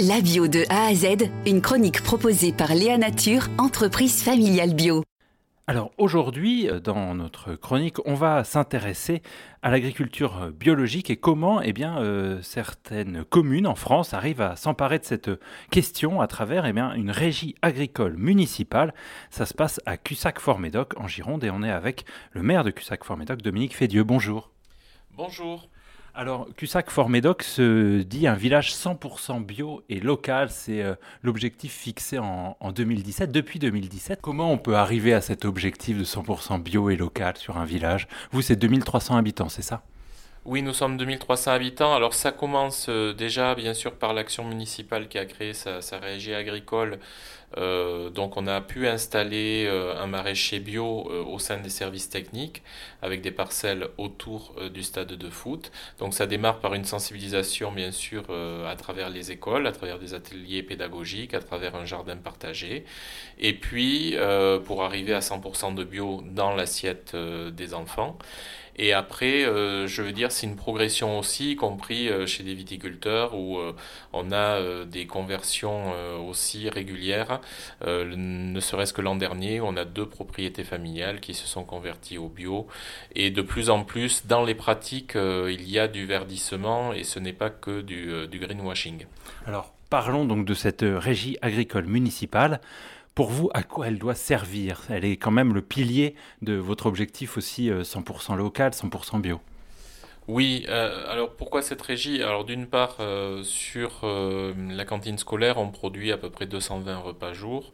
La bio de A à Z, une chronique proposée par Léa Nature, entreprise familiale bio. Alors aujourd'hui, euh, dans notre chronique, on va s'intéresser à l'agriculture biologique et comment eh bien, euh, certaines communes en France arrivent à s'emparer de cette question à travers eh bien, une régie agricole municipale. Ça se passe à Cussac-Fort-Médoc en Gironde et on est avec le maire de Cussac-Fort-Médoc, Dominique Fédieux. Bonjour. Bonjour. Alors, Cussac-Fort-Médoc se dit un village 100% bio et local. C'est euh, l'objectif fixé en, 2017. Depuis 2017, comment on peut arriver à cet objectif de 100% bio et local sur un village? Vous, c'est 2300 habitants, c'est ça? Oui, nous sommes 2300 habitants. Alors ça commence euh, déjà bien sûr par l'action municipale qui a créé sa, régie agricole. Euh, donc on a pu installer euh, un maraîcher bio au sein des services techniques avec des parcelles autour du stade de foot. Donc ça démarre par une sensibilisation bien sûr à travers les écoles, à travers des ateliers pédagogiques, à travers un jardin partagé. Et puis pour arriver à 100% de bio dans l'assiette des enfants. Et après, euh, je veux dire, c'est une progression aussi, y compris euh, chez des viticulteurs où euh, on a des conversions aussi régulières. ne serait-ce que l'an dernier, on a deux propriétés familiales qui se sont converties au bio. Et de plus en plus, dans les pratiques, il y a du verdissement et ce n'est pas que du, du greenwashing. Alors, parlons donc de cette régie agricole municipale. Pour vous, à quoi elle doit servir? Elle est quand même le pilier de votre objectif aussi 100% euh, local, 100% bio. Oui, euh, alors pourquoi cette régie? Alors d'une part, euh, sur la cantine scolaire, on produit à peu près 220 repas jour.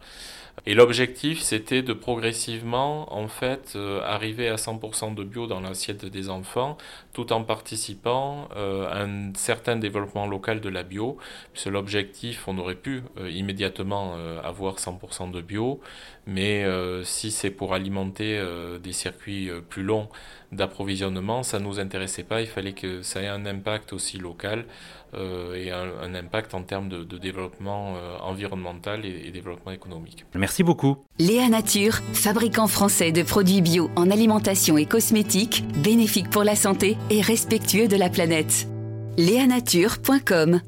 Et l'objectif, c'était de progressivement, en fait, euh, arriver à 100% de bio dans l'assiette des enfants, tout en participant euh, à un certain développement local de la bio. C'est l'objectif, on aurait pu euh, immédiatement avoir 100% de bio, mais si c'est pour alimenter des circuits plus longs d'approvisionnement, ça ne nous intéressait pas. Il fallait que ça ait un impact aussi local et un, impact en termes de, développement environnemental et, et développement économique. Merci beaucoup. Léa Nature, fabricant français de produits bio en alimentation et cosmétiques, bénéfique pour la santé et respectueux de la planète. Léanature.com